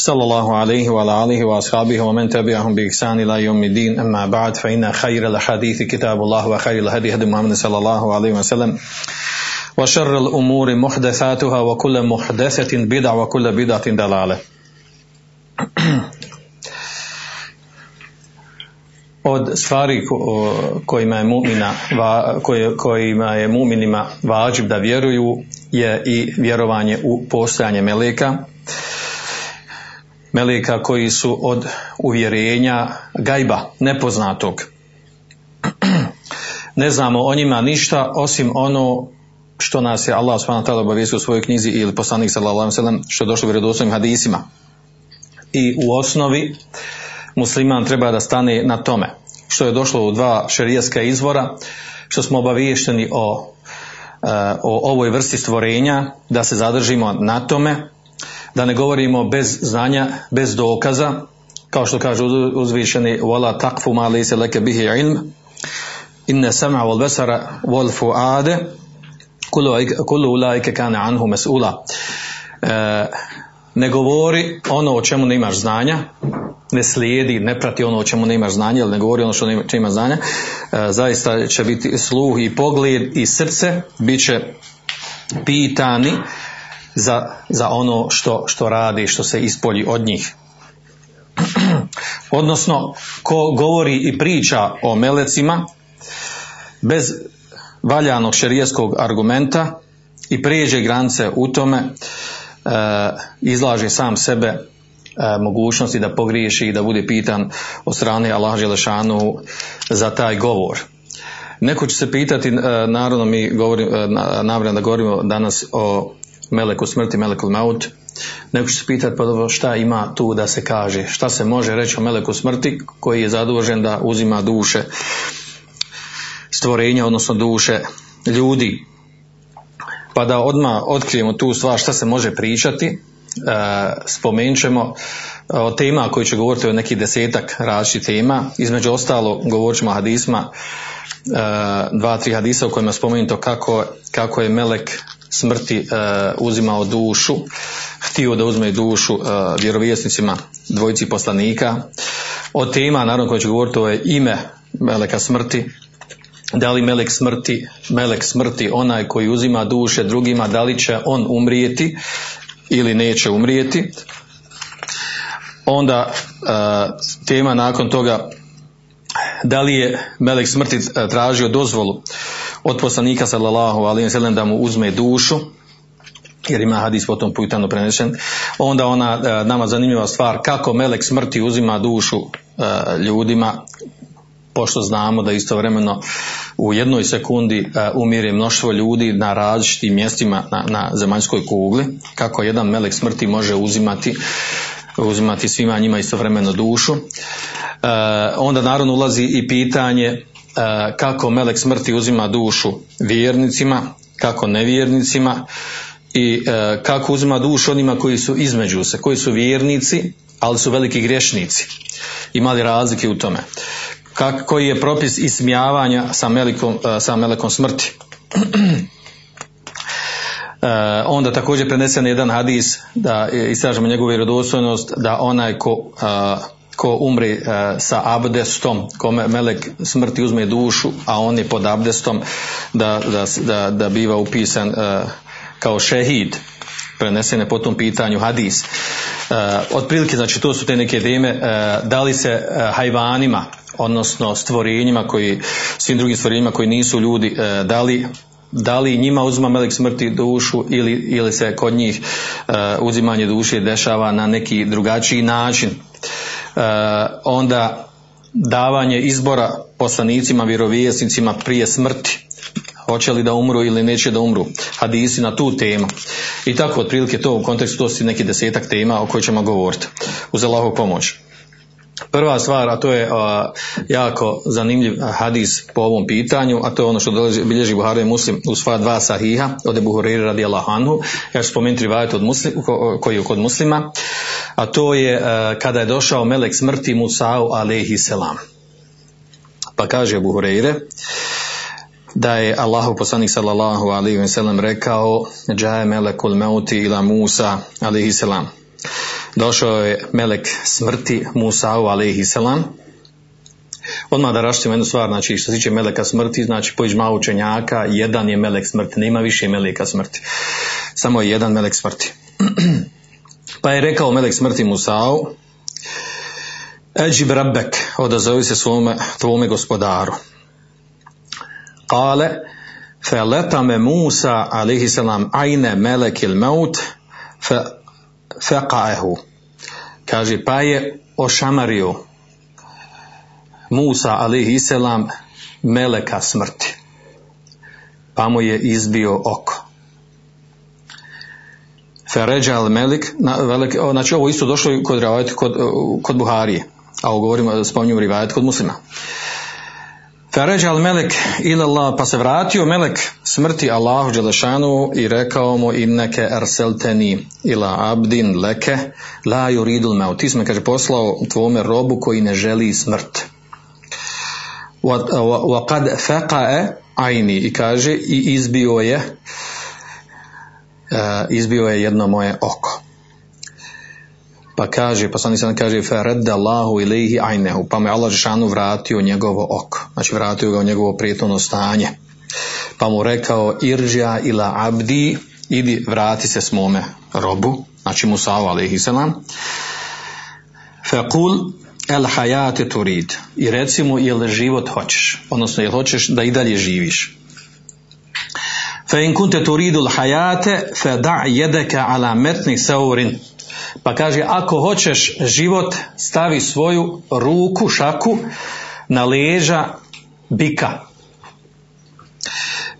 sallallahu alayhi wa alihi wa ashabihi wa man tabi'ahum bi ihsan ila yawm al-din amma ba'd fa inna khayra al-hadith kitabullah wa khayra al-hadi hadi Muhammad sallallahu alayhi wa sallam. Wa sharra al-umuri muhdathatuha wa kullu muhdathatin bid'ah wa kullu bid'atin dalalah od stvari kojima je mumina, kojima je muminima važib da vjeruju je i vjerovanje u postojanje meleka meleka koji su od uvjerenja gajba, nepoznatog ne znamo o njima ništa osim ono što nas je Allah subhanahu ta'ala obavijestio u svojoj knjizi ili poslanik sallallahu što je došlo u vjerodostojnim hadisima. I u osnovi musliman treba da stane na tome što je došlo u dva šerijatska izvora, što smo obaviješteni o, e, o ovoj vrsti stvorenja, da se zadržimo na tome, da ne govorimo bez znanja, bez dokaza, kao što kaže uz- uzvišeni wala takfu ma laysa laka bihi ilm. Inna sam'a wal basara wal fuade kullu ulaika kana anhu mas'ula. E, ne govori ono o čemu ne imaš znanja ne slijedi, ne prati ono o čemu ne imaš znanja, ne govori ono što ne imaš znanja, e, zaista će biti sluh i pogled i srce, bit će pitani za, za ono što, što radi, što se ispolji od njih. Odnosno, ko govori i priča o melecima bez valjanog šerijeskog argumenta i prijeđe granice u tome, e, izlaže sam sebe e, mogućnosti da pogriješi i da bude pitan od strane Allaha Želešanu za taj govor. Neko će se pitati, e, naravno mi govorim, e, na- nabrajam da govorimo danas o meleku smrti, meleku maut, neko će se pitati pa dobro šta ima tu da se kaže, šta se može reći o meleku smrti koji je zadužen da uzima duše stvorenja, odnosno duše ljudi. Pa da odmah otkrijemo tu stvar šta se može pričati, e, spomenut ćemo e, o tema koji će govoriti o nekih desetak različitih tema. Između ostalo govorit ćemo o hadisma, e, dva, tri hadisa u kojima je spomenuto kako, kako je melek smrti e, uzimao dušu, htio da uzme dušu e, vjerovjesnicima dvojici poslanika. O tema, naravno koji će govoriti o je ime meleka smrti, da li melek smrti, melek smrti onaj koji uzima duše drugima, da li će on umrijeti ili neće umrijeti. Onda e, tema nakon toga da li je melek smrti tražio dozvolu od poslanika sallallahu alejhi ve sellem da mu uzme dušu jer ima hadis potom putano prenešen onda ona e, nama zanimljiva stvar kako melek smrti uzima dušu e, ljudima pošto znamo da istovremeno u jednoj sekundi e, umire mnoštvo ljudi na različitim mjestima na, na zemaljskoj kugli, kako jedan melek smrti može uzimati uzimati svima njima istovremeno dušu. E, onda naravno ulazi i pitanje kako melek smrti uzima dušu vjernicima, kako nevjernicima i e, kako uzima dušu onima koji su između se, koji su vjernici, ali su veliki grešnici. Imali razlike u tome. Kak, koji je propis ismijavanja sa melekom, e, sa melekom smrti. E, onda također prenesen jedan hadis da e, istražimo njegovu vjerodostojnost da onaj ko, e, ko umri e, sa abdestom, kome melek smrti uzme dušu, a on je pod abdestom, da, da, da, da biva upisan e, kao šehid prenesen je po tom pitanju hadis. E, otprilike, znači to su te neke teme, e, da li se e, hajvanima, odnosno stvorenjima koji, svim drugim stvorenjima koji nisu ljudi, da li da li njima uzima melek smrti dušu ili, ili se kod njih uzimanje duše dešava na neki drugačiji način. E, onda davanje izbora poslanicima, vjerovjesnicima prije smrti, hoće li da umru ili neće da umru, hadisi na tu temu. I tako otprilike to u kontekstu to su neki desetak tema o kojoj ćemo govoriti. Uz Allahovu pomoć. Prva stvar, a to je a, jako zanimljiv hadis po ovom pitanju, a to je ono što dolazi, bilježi Buhari Muslim u sva dva sahiha od Ebu Huriri radi anhu. Ja ću spomenuti rivajet od muslim, ko, koji je kod muslima, a to je a, kada je došao melek smrti Musa'u alaihi selam. Pa kaže Ebu da je Allahu poslanik sallallahu alaihi wa sallam rekao Džaje melekul meuti ila Musa alaihi selam došao je melek smrti Musa'u alaihi selam. Odmah da raštimo jednu stvar, znači što se tiče meleka smrti, znači po ižma učenjaka, jedan je melek smrti, nema više meleka smrti, samo je jedan melek smrti. pa je rekao melek smrti Musa'u, Eđib rabbek, odazovi se svome, tvome gospodaru. Kale, feletame Musa, alaihi selam, ajne melek il maut, feqaehu. Kaže, pa je ošamario Musa, alihi selam, meleka smrti. Pa mu je izbio oko. al Melik, znači ovo isto došlo kod, kod, kod Buharije, a ovo govorimo, spominju rivajet kod muslima. Feređa al melek ila Allah, pa se vratio melek smrti Allahu Đelešanu i rekao mu inneke arselteni ila abdin leke la yuridul maut. Ti kaže, poslao tvome robu koji ne želi smrt. Wa, kad faqa'e ajni i kaže i izbio je uh, izbio je jedno moje oko. Pa kaže, poslanik sam kaže, feredda Allahu ilaihi ajnehu, pa me Allah Žešanu vratio njegovo oko, znači vratio ga u njegovo prijetovno stanje. Pa mu rekao, irđa ila abdi, idi vrati se s mome robu, znači Musa'u alaihi salam, fekul el hajate turid, i reci mu, jel život hoćeš, odnosno jel hoćeš da i dalje živiš. Fe in kunte turidul hajate, fe da' jedeka ala metni saurin, pa kaže, ako hoćeš život, stavi svoju ruku, šaku, na leža bika.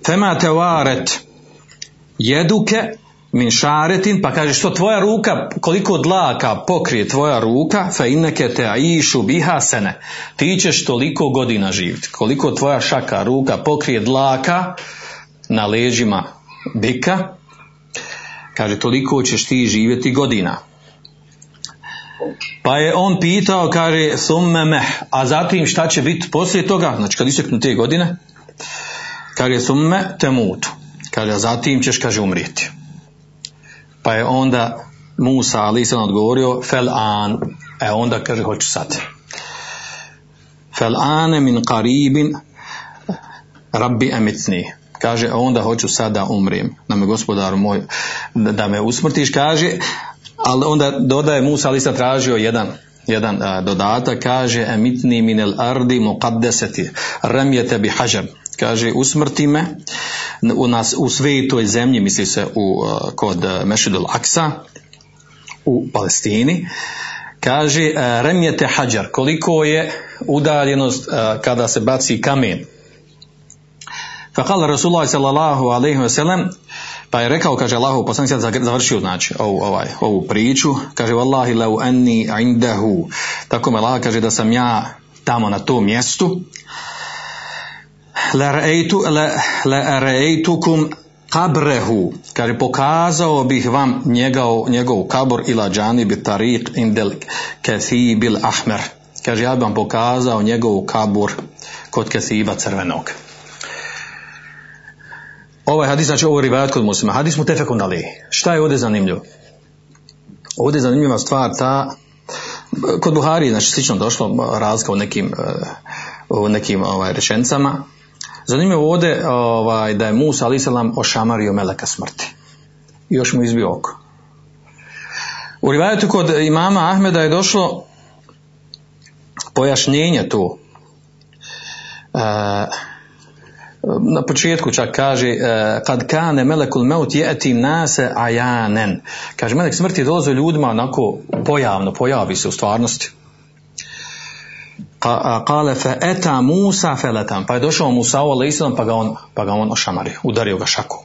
Fema te varet jeduke min šaretin, pa kaže što tvoja ruka, koliko dlaka pokrije tvoja ruka, fe inneke te aišu bihasene, ti ćeš toliko godina živjeti. Koliko tvoja šaka, ruka pokrije dlaka na leđima bika, kaže toliko ćeš ti živjeti godina. Pa je on pitao, kaže, summe meh, a zatim šta će biti poslije toga, znači kad iseknu te godine, kaže, summe temutu, kaže, a zatim ćeš, kaže, umrijeti. Pa je onda Musa, ali sam odgovorio, fel an, e onda kaže, hoću sad. Fel ane min qaribin, rabbi emitni, kaže, onda hoću sad da umrijem, da me gospodaru moj, da me usmrtiš, kaže, ali onda dodaje Musa ali sam tražio jedan jedan a, dodatak kaže emitni minel ardi muqaddesati ramjete bi hajar kaže usmrti me u nas u svetoj zemlji misli se u kod Mešidul Aksa u Palestini. Kaže remjete hajar koliko je udaljenost kada se baci kamen. Fakala Rasulullah sallallahu alaihi wa sallam Pa je rekao, kaže Allahu poslanik sad završio znači ovu, ovaj, ovu priču, kaže Wallahi lau anni indahu. Tako me Allah kaže da sam ja tamo na tom mjestu. La ra'aytukum qabrehu. Kaže pokazao bih vam njegov, njegov kabor ila džani bi tariq indel kathibil ahmer. Kaže ja bih vam pokazao njegov kabor kod kathiba crvenog. Ovaj hadis, znači ovo rivajat kod muslima. Hadis mu tefekun ali. Šta je ovdje zanimljivo? Ovdje je zanimljiva stvar ta, kod Buhari, znači slično došlo razlika u nekim, u nekim ovaj, rečencama. Zanimljivo ovdje ovaj, da je Musa selam ošamario meleka smrti. I još mu izbio oko. U rivajetu kod imama Ahmeda je došlo pojašnjenje tu. E, na početku čak kaže kad kane melekul maut yati nase ayanen kaže melek smrti dolazi ljudima onako pojavno pojavi se u stvarnosti Ka- Kale fe eta Musa feletan. Pa je došao Musa alaih pa ga on, pa ga on ošamario, udario ga šaku.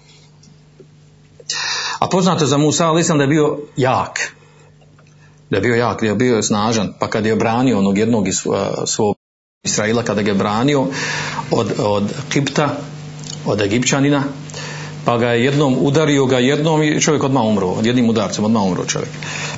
A poznato za Musa alaih da je bio jak. Da je bio jak, da je bio snažan. Pa kad je branio onog jednog iz uh, svog Israila, kada ga je branio od, od Kipta, od Egipćanina, pa ga je jednom udario ga jednom i čovjek odmah umro, jednim udarcem odmah umro čovjek.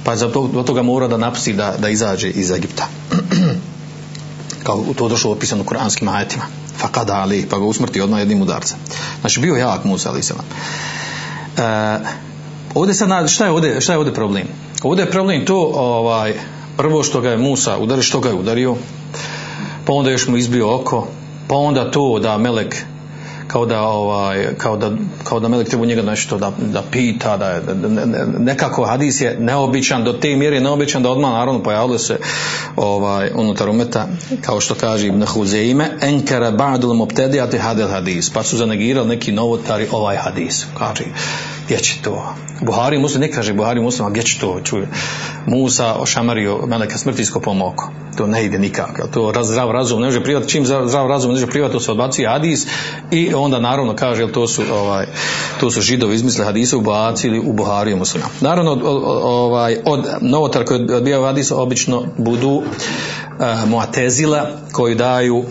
Pa je zato do toga mora da napusti da, da izađe iz Egipta. Kao to došlo opisano u kuranskim ajetima. Fakada ali, pa ga usmrti odmah jednim udarcem. Znači bio jak Musa ali. E, ovdje sad, šta je ovdje, šta je ovdje problem? Ovdje je problem to, ovaj, prvo što ga je Musa udario, što ga je udario, pa onda još mu izbio oko, pa onda to da Melek kao da ovaj kao da kao da Melek treba njega nešto da, da pita da, da, da- ne- nekako hadis je neobičan do te mjere neobičan da odmah naravno pojavilo se ovaj unutar umeta kao što kaže Ibn Huzeime enkara ba'dul mubtadi'ati hadal hadis pa su zanegirali neki novotari ovaj hadis. Kaže gdje će to? Buhari Muslim ne kaže Buhari Muslim a gdje će to? Čuje. Musa ošamario Meleka smrti iskopom oko to ne ide nikako to zdrav razum ne može privati čim zdrav razum ne može privati to se odbacuje hadis i onda naravno kaže jel to su ovaj to su židovi izmisle hadise ubacili u Buhari Muslima. Naravno ovaj od novotar koji odbijaju hadis obično budu uh, muatezila koji daju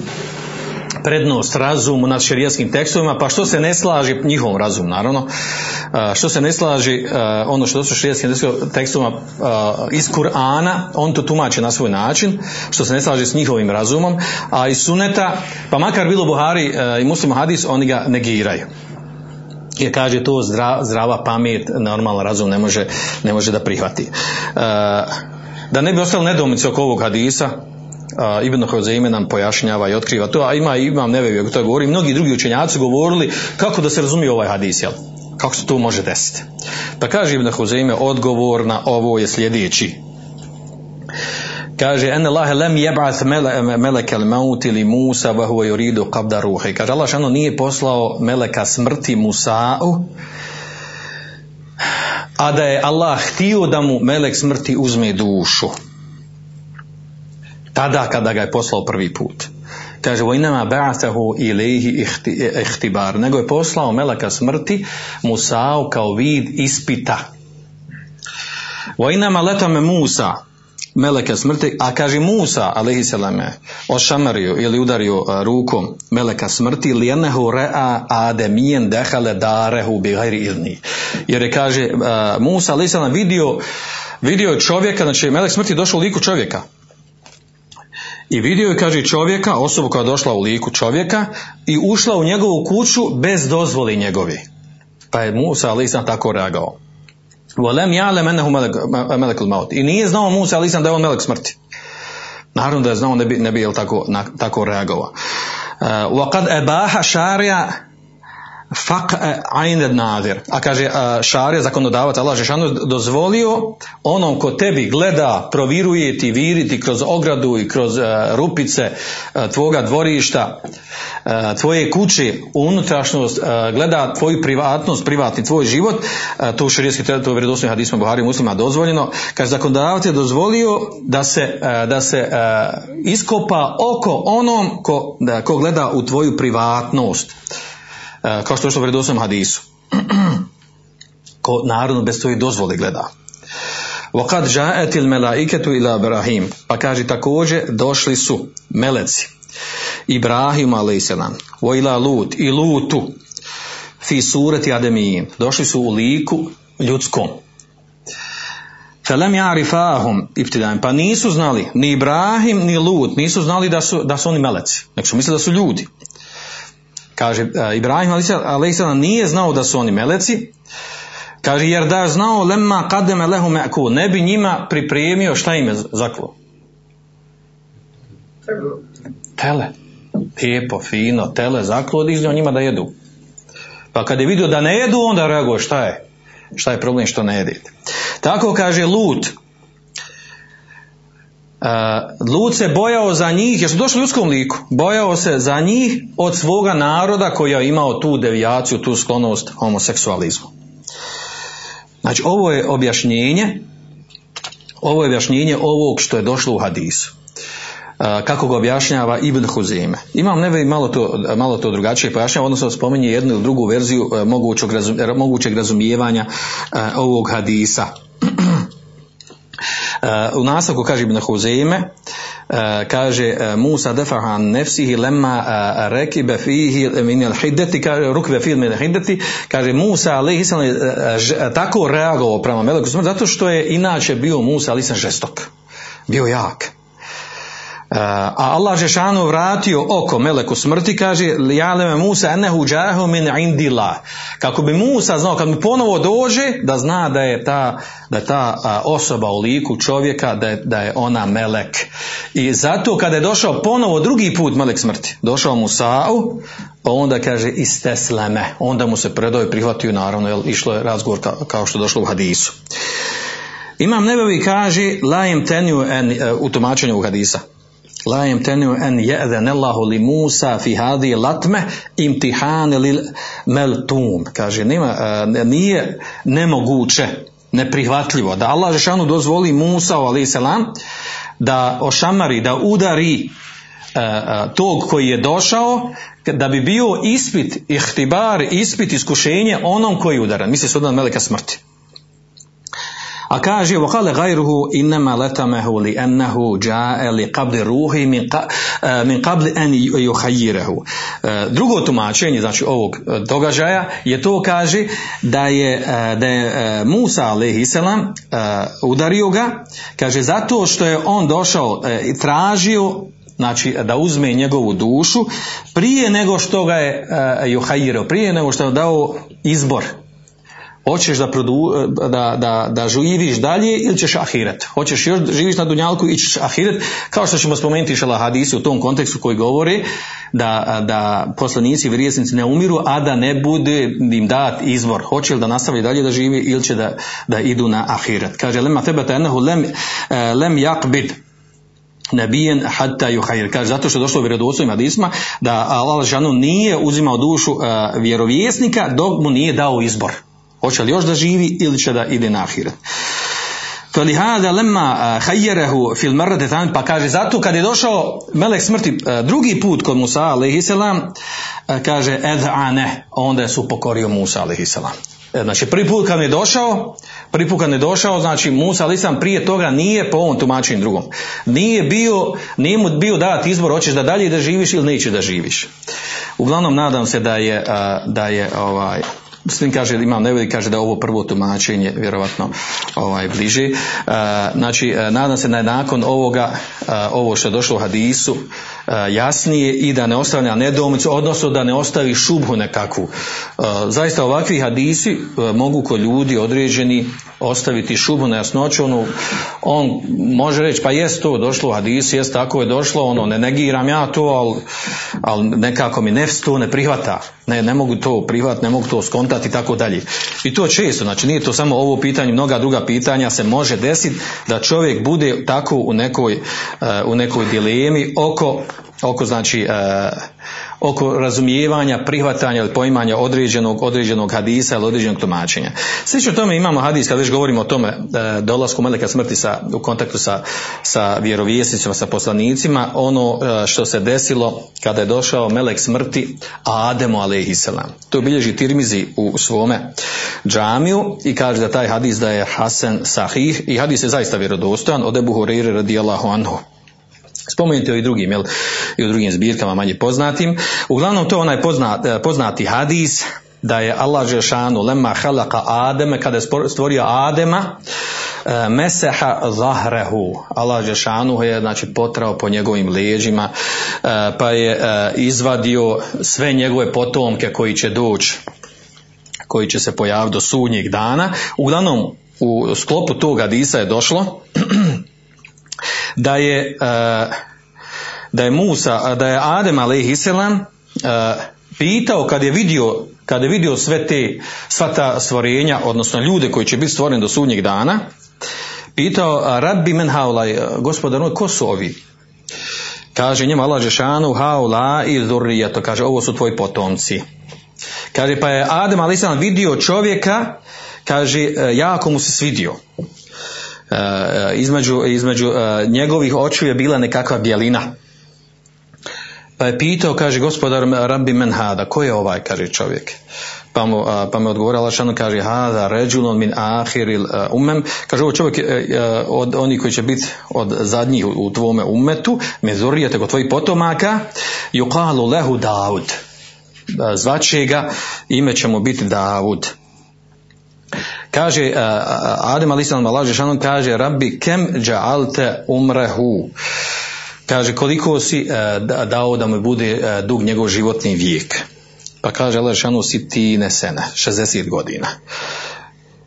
prednost razumu nad šerijskim tekstovima, pa što se ne slaži njihovom razumu, naravno, a, što se ne slaži a, ono što su šerijskim tekstovima a, iz Kur'ana, on to tumači na svoj način, što se ne slaže s njihovim razumom, a iz suneta, pa makar bilo Buhari i muslim hadis, oni ga negiraju jer kaže to zdra, zdrava pamet, normalan razum ne može, ne može da prihvati. E, da ne bi ostalo nedoumice oko ovog hadisa, a, Ibn Hozeime nam pojašnjava i otkriva to, a ima imam nevevi ako to govori, mnogi drugi učenjaci govorili kako da se razumije ovaj hadis, jel? Kako se to može desiti? Pa kaže Ibn Hozeime, odgovor na ovo je sljedeći. Kaže, ene Allahe lem jeb'ath mele, meleke maut ili Musa wa huwa yuridu qabda ruhi. Kaže, Allah šano nije poslao meleka smrti Musa'u, a da je Allah htio da mu melek smrti uzme dušu. Tada kada ga je poslao prvi put. Kaže, vojnama ba'athahu ilaihi ihti- ihtibar. Nego je poslao meleka smrti Musa'u kao vid ispita. Vojnama letame Musa, meleka smrti, a kaže Musa, alaihissalame, ošamario ili udario rukom meleka smrti, lijenehu re'a ademijen dehale darehu bi gajri ilni. Jer je, kaže, Musa, alaihissalam, vidio, vidio je čovjeka, znači melek smrti došao u liku čovjeka. I vidio je, kaže, čovjeka, osobu koja je došla u liku čovjeka i ušla u njegovu kuću bez dozvoli njegovi. Pa je Musa, alaihissalam, tako reagao. Volem ja'lem ennehu melekul maut. I nije znao Musa, ali sam da je on melek smrti. Naravno da je znao, ne bi, ne bi jel tako, na, tako reagovao. Uh, وَقَدْ ebaha šarija faq ained nadir. A kaže uh, šarija, zakonodavac Allah Žešanu dozvolio onom ko tebi gleda, proviruje ti, viriti kroz ogradu i kroz uh, rupice tvoga dvorišta, tvoje kuće, unutrašnost, uh, gleda tvoju privatnost, privatni tvoj život, to u širijeski to je vjerodostojno Buhari muslima dozvoljeno, kaže zakonodavac je dozvolio da se, da se iskopa oko onom ko, ko gleda u tvoju privatnost E, E, kao što je što vredosnom hadisu. Ko narodno bez svoje dozvole gleda. Vokad žaetil melaiketu ila Ibrahim. Pa kaže također došli su meleci. Ibrahim a.s. Vojla lut i lutu. Fi surati ademijin. Došli su u liku ljudskom. Felem jarifahum ibtidajem. Pa nisu znali, ni Ibrahim, ni Lut, nisu znali da su, da su oni meleci. Nek su mislili da su ljudi. Kaže, uh, Ibrahim a.s. nije znao da su oni meleci, kaže, jer da je znao lemma kademe lehu me'ku, ne bi njima pripremio šta im je zaklo. Tele. Lijepo, fino, tele, zaklo, odiznio njima da jedu. Pa kad je vidio da ne jedu, onda reaguje šta je? Šta je problem što ne jedete? Tako kaže Lut, Uh, Lut se bojao za njih, jer su došli u ljudskom liku, bojao se za njih od svoga naroda koji je imao tu devijaciju, tu sklonost homoseksualizmu. Znači, ovo je objašnjenje, ovo je objašnjenje ovog što je došlo u hadisu. kako ga objašnjava Ibn Huzime. Imam neve malo to, malo to drugačije pojašnjava, odnosno spominje jednu ili drugu verziju mogućeg, mogućeg razumijevanja ovog hadisa. U nastavku kaže Ibn Huzime, kaže Musa defahan nefsihi lemma rekibe fihi min al hiddeti kaže rukbe fil min hiddeti. Kaže Musa alejhi tako reagovao prema meleku zato što je inače bio Musa ali sam žestok bio jak a Allah Žešanu vratio oko meleku smrti, kaže Jaleme Musa enehu džahu min indila. Kako bi Musa znao, kad mi ponovo dođe, da zna da je ta, da je ta osoba u liku čovjeka, da je, da je ona melek. I zato kada je došao ponovo drugi put melek smrti, došao Musa'u, pa onda kaže istesleme, onda mu se predao i prihvatio, naravno, jer išlo je razgovor kao, što je došlo u hadisu. Imam Nebevi kaže, lajem tenju en, u tumačenju hadisa, la yamtanu an ya'dhana Allahu li Musa fi hadhihi latme imtihan lil meltum kaže nema nije nemoguće neprihvatljivo da Allah žešanu dozvoli Musa alejhi selam da ošamari da udari tog koji je došao da bi bio ispit, ihtibar, ispit, iskušenje onom koji udara. Misli se od meleka smrti. A kaže, وقال غيره إنما لتمه لأنه جاء لقبل روحي من min qabli an yukhayirahu. Drugo tumačenje znači ovog događaja je to kaže da je da je Musa alejhi selam udario ga kaže zato što je on došao i tražio znači da uzme njegovu dušu prije nego što ga je juhajirao, prije nego što je dao izbor hoćeš da, produ, da, da, da živiš dalje ili ćeš ahiret. Hoćeš još živiš na dunjalku i ćeš ahiret, kao što ćemo spomenuti šala hadisi u tom kontekstu koji govori da, da poslanici i vrijesnici ne umiru, a da ne bude im dat izbor. Hoće li da nastavi dalje da živi ili će da, da idu na ahiret. Kaže, lema tebeta enahu lem, lem jakbid, nebijen hatta juhajir. Kaže, zato što je došlo u vjerodostojnim hadisma da Allah žanu nije uzimao dušu uh, vjerovjesnika dok mu nije dao izbor. Hoće li još da živi ili će da ide na ahiret. Lemma fil pa kaže zato kad je došao melek smrti drugi put kod Musa a.s. kaže ne, onda je supokorio Musa a.s. E, znači prvi put kad je došao, prvi put kad je došao, znači Musa a.s. prije toga nije po ovom tumačenju drugom. Nije bio, nije mu bio dat izbor, hoćeš da dalje da živiš ili neće da živiš. Uglavnom nadam se da je, da je ovaj, Muslim kaže, imam neveli, kaže da ovo prvo tumačenje vjerovatno ovaj, bliže. E, znači, e, nadam se da je nakon ovoga, e, ovo što je došlo u hadisu, jasnije i da ne ostavlja nedoumicu, odnosno da ne ostavi šubhu nekakvu. Zaista ovakvi hadisi mogu kod ljudi određeni ostaviti šubhu na jasnoću, ono, on može reći pa jest to došlo u hadisu, jest tako je došlo, ono ne negiram ja to, ali, ali nekako mi nefs to ne prihvata, ne, ne mogu to prihvat, ne mogu to skontati i tako dalje. I to često, znači nije to samo ovo pitanje, mnoga druga pitanja se može desiti da čovjek bude tako u nekoj, u nekoj dilemi oko, oko znači oko razumijevanja, prihvatanja ili poimanja određenog, određenog hadisa ili određenog tumačenja. Slično tome imamo hadis kad već govorimo o tome e, dolasku meleka smrti sa, u kontaktu sa, sa vjerovjesnicima, sa poslanicima, ono e, što se desilo kada je došao melek smrti Ademu alaihissalam. To bilježi Tirmizi u svome džamiju i kaže da taj hadis da je Hasan Sahih i hadis je zaista vjerodostojan od Ebu Hureyre radijallahu anhu. Spomenuti i drugim, jel, i u drugim zbirkama manje poznatim. Uglavnom to onaj poznat, poznati hadis da je Allah Žešanu lemma halaka Ademe, kada je stvorio Adema, meseha zahrehu. Allah Žešanu je znači potrao po njegovim leđima, pa je izvadio sve njegove potomke koji će doći koji će se pojaviti do sudnjeg dana. Uglavnom, u sklopu tog hadisa je došlo da je da je Musa, da je Adem alejhiselam pitao kad je vidio kad je vidio sve te sva ta stvorenja, odnosno ljude koji će biti stvoreni do sudnjeg dana, pitao Rabbi men haulaj, gospodar, ko su ovi? Kaže njemu Allah Žešanu, haula i zurrijato, kaže ovo su tvoji potomci. Kaže pa je Adem alejhiselam vidio čovjeka, kaže jako mu se svidio e, između, između e, njegovih očiju je bila nekakva bjelina. Pa je pitao, kaže, gospodar Rabbi men hada, ko je ovaj, kaže čovjek? Pa mu, pa me odgovara Allah kaže, hada ređulon min ahiril umem, kaže, ovo čovjek e, e, od onih koji će biti od zadnjih u, tvome umetu, me zorijete kod tvojih potomaka, yuqalu lehu Daud. Zvaće ga, ime će mu biti Davud. Kaže, a, a, Adem alaih sallam, Allah kaže, Rabbi kem ja'alte umrehu. Kaže, koliko si da- dao da mu bude dug njegov životni vijek. Pa kaže Allah Žešanu, si ti nesene, 60 godina.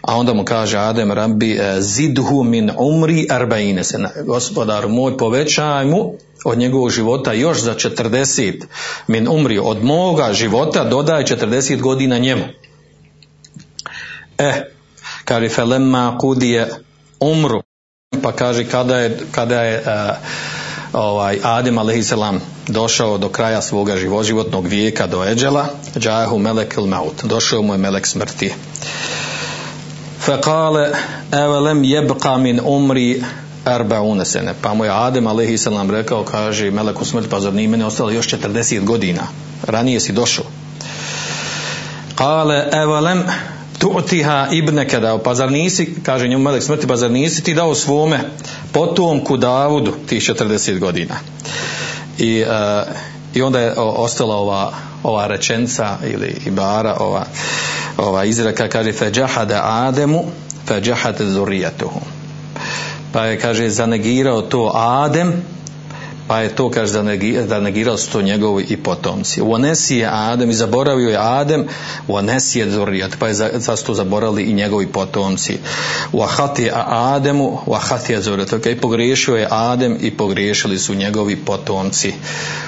A onda mu kaže Adem Rabbi zidhu min umri arbaine sena. Gospodar moj povećaj mu od njegovog života još za 40 min umri od moga života dodaj 40 godina njemu. E, kaže felemma kudije umru pa kaže kada je, kada je uh, ovaj Adem alejselam došao do kraja svoga život, životnog vijeka do eđela, džahu melekil maut, došao mu je melek smrti. Fekale, evelem jebqa min umri arbauna sene. Pa mu je Adem alejselam rekao, kaže meleku smrti, pa zar nije meni ostalo još 40 godina. Ranije si došao. Kale, evelem tu'tiha ibneke dao, pa zar nisi, kaže njemu melek smrti, pa zar nisi ti dao svome potomku Davudu tih 40 godina. I, uh, i onda je ostala ova, ova rečenca ili ibara, ova, ova izreka, kaže fe džahada Ademu, fe džahade zurijatuhu. Pa je, kaže, zanegirao to Adem, pa je to kaže zanegi- zanegirao su to njegovi i potomci. U Onesi je Adem i zaboravio je Adem, u Onesi je Zurijat, pa je za, za to zaboravili i njegovi potomci. U Ahati je Ademu, u Ahati je Zurijat. Okay, pogriješio je Adem i pogriješili su njegovi potomci.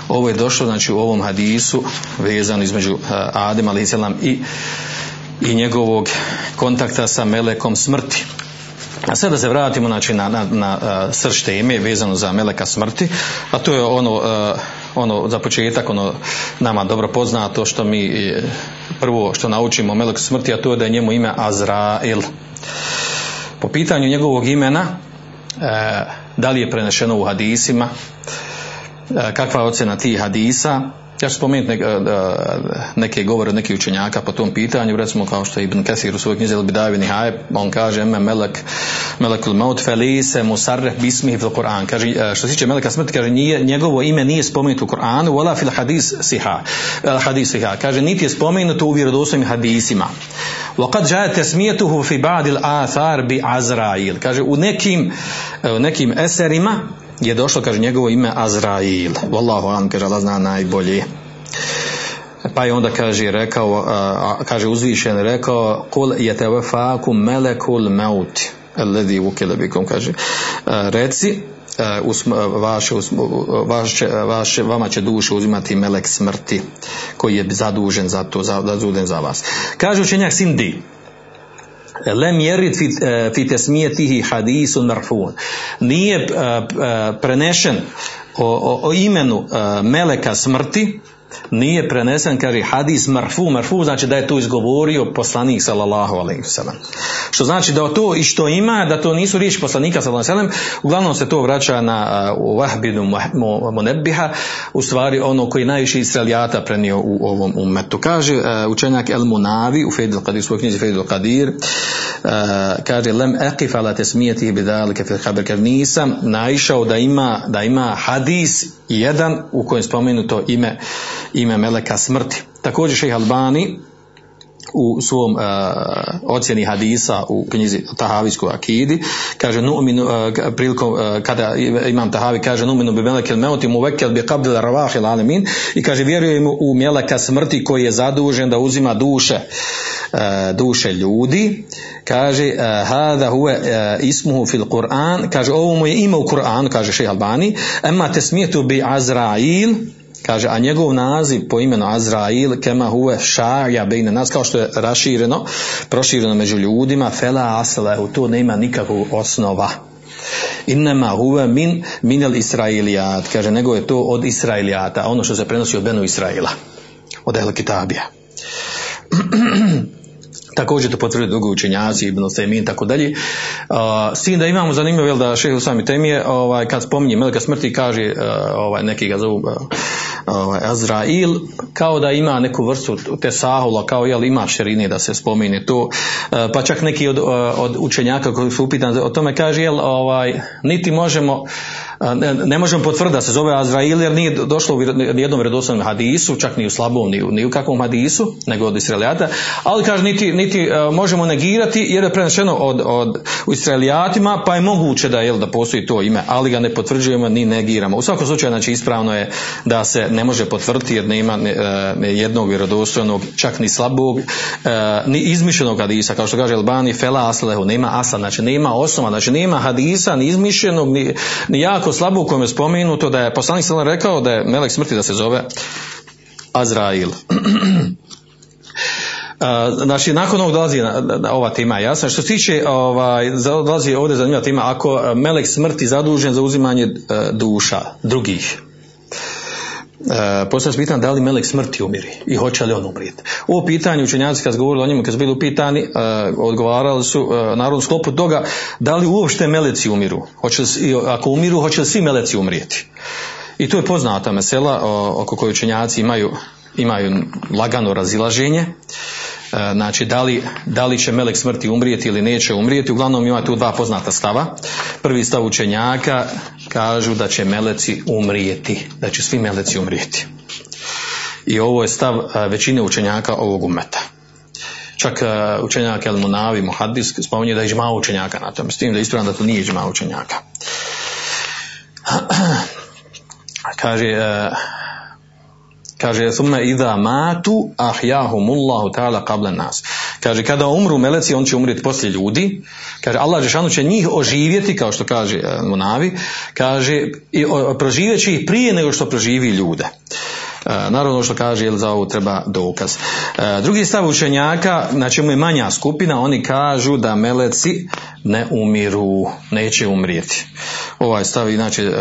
Ovo je došlo znači u ovom hadisu vezano između uh, Adem ali i i njegovog kontakta sa melekom smrti. A sada se vratimo znači, na, na, na uh, srž teme vezano za meleka smrti, a to je ono, uh, ono za početak ono nama dobro poznato što mi e, prvo što naučimo o meleku smrti, a to je da je njemu ime Azrail. Po pitanju njegovog imena, da li je prenešeno u hadisima, kakva je ocjena tih hadisa, ja ću spomenuti neke, neke govore od nekih učenjaka po tom pitanju, recimo kao što je Ibn Kesir u svojoj knjizi El Bidavi Nihaj, on kaže eme melek, melekul maut felise musarreh bismihi fil Kur'an. Kaže, e, što se tiče meleka smrti, kaže, nije, njegovo ime nije spomenuto u Kur'anu, wala fil hadis siha. El hadis siha. Kaže, niti je spomenuto u vjerodostojnim hadisima. وقد جاء تسميته في بعض الآثار بعزرائيل kaže u nekim u nekim eserima je došlo, kaže, njegovo ime Azrail. Wallahu alam, kaže, Allah zna najbolje. Pa je onda, kaže, rekao, kaže, uzvišen, rekao, kul je tevefakum melekul maut, alladhi vukile bikum, kaže, reci, vaše, vaše, vaše, vama će duše uzimati melek smrti koji je zadužen za to, za, zadužen za vas. Kaže učenjak Sindi, lem jerit fi, fi tesmijetihi hadisun marfun. Nije prenešen o, o, o imenu meleka smrti, nije prenesen, kaže hadis marfu, marfu znači da je to izgovorio poslanik sallallahu alaihi wasallam. Što znači da to i što ima, da to nisu riječi poslanika sallallahu alaihi wasallam, uglavnom se to vraća na uh, Wahbinu Munebbiha, u stvari ono koji najviše israelijata prenio u ovom umetu. Kaže uh, učenjak El Munavi u Fejdil Qadir, svoj knjizi Fejdil Qadir, uh, kaže lem eqif ala tesmijeti bidalike fil haber, nisam naišao da ima, da ima hadis jedan u kojem spomenuto ime ime Meleka smrti. Također šejh Albani u svom uh, ocjeni hadisa u knjizi Tahavijskoj akidi kaže nu'minu uh, prilikom uh, kada imam Tahavi kaže nu'minu bi melekel meuti muvekel bi qabdil arvahil alamin i kaže vjerujem u meleka smrti koji je zadužen da uzima duše duše ljudi kaže uh, hada huwa uh, ismuhu fil Kur'an kaže ovo mu je ime u Kur'anu kaže šejh Albani. Emma tesmijetu bi Azrail kaže a njegov naziv po imenu Azrail kema huve šarja bejne nas kao što je rašireno prošireno među ljudima fela aslehu to nema nikakvog osnova. Innema huve min minel israilijat kaže nego je to od israilijata ono što se prenosi od Benu Israila od Ehle Kitabija također to potvrđuju drugi učenjaci, Ibn Taymin, tako dalje. A, S tim da imamo zanimljivo, jel da šehe sami temije, ovaj, kad spominje Meleka smrti, kaže, e, ovaj, neki ga zovu e, ovaj, Azrail, kao da ima neku vrstu te sahula, kao jel ima širine da se spomene to, pa čak neki od, od učenjaka koji su upitani o tome kaže, jel, ovaj, niti možemo ne, možemo potvrditi da se zove Azrail jer nije došlo u jednom vjerodostojnom hadisu, čak ni u slabom, ni u, ni u kakvom hadisu, nego od Israelijata, ali kaže niti, niti uh, možemo negirati jer je prenešeno od, od u Israelijatima, pa je moguće da jel, da postoji to ime, ali ga ne potvrđujemo ni negiramo. U svakom slučaju, znači ispravno je da se ne može potvrditi jer nema ne, ne jednog vjerodostojnog, čak ni slabog, uh, ni izmišljenog hadisa, kao što kaže Albani, fela aslehu, nema asa, znači nema osnova, znači nema hadisa, ni izmišljenog, ni, ni jako slabo u kojem je spomenuto da je poslanik sallam rekao da je melek smrti da se zove Azrail. Znači, nakon ovog dolazi ova tema jasna. Što se tiče, ovaj, dolazi ovdje zanimljiva tema, ako melek smrti zadužen za uzimanje duša drugih, E, postavlja se pitanje da li melek smrti umiri i hoće li on umrijeti. Ovo pitanje učenjaci kad su govorili o njima, kad su bili upitani, e, odgovarali su e, naravno sklopu toga da li uopšte meleci umiru. Hoće li, ako umiru, hoće li svi meleci umrijeti. I to je poznata mesela o, oko koje učenjaci imaju, imaju lagano razilaženje. E, znači da li, da li će melek smrti umrijeti ili neće umrijeti, uglavnom ima tu dva poznata stava. Prvi stav učenjaka kažu da će meleci umrijeti, da će svi meleci umrijeti. I ovo je stav e, većine učenjaka ovog umeta. Čak e, učenjak El Munavi Muhaddis spominje da je žma učenjaka na tome, s tim da je ispravno da to nije žma učenjaka. Kaže, kaže summa idha matu ahyahumullahu ta'ala qabla nas. Kaže kada umru meleci on će umrijeti poslije ljudi. Kaže Allah džeshanu će njih oživjeti kao što kaže uh, Munavi. Kaže i proživjeće ih prije nego što proživi ljude. Uh, naravno što kaže jel za ovo treba dokaz. Uh, drugi stav učenjaka, na čemu je manja skupina, oni kažu da meleci ne umiru, neće umrijeti. Ovaj stav inače uh,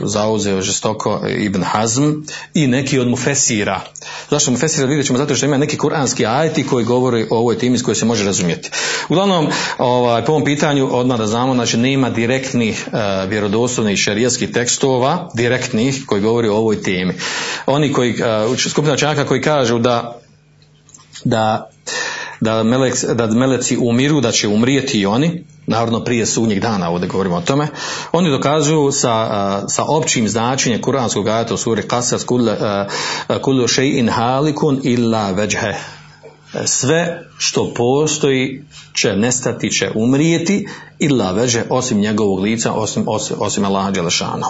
zauzeo žestoko Ibn Hazm i neki od Mufesira. Zašto Mufesira vidjet ćemo? Zato što ima neki kuranski ajeti koji govori o ovoj temi s kojoj se može razumjeti. Uglavnom, ovaj, po ovom pitanju, odmah da znamo, znači nema direktnih uh, vjerodostojnih šarijskih tekstova, direktnih koji govori o ovoj temi. Oni koji, uh, skupina čaka koji kažu da da da, melek, da meleci umiru, da će umrijeti i oni, naravno prije sunnjeg dana, ovdje govorimo o tome, oni dokazuju sa, sa općim značenjem kuranskog ajata u suri Kasas kullu shay'in halikun illa veđhe. Sve što postoji će nestati, će umrijeti illa veđe osim njegovog lica, osim, osim, osim Allaha Đelešanu.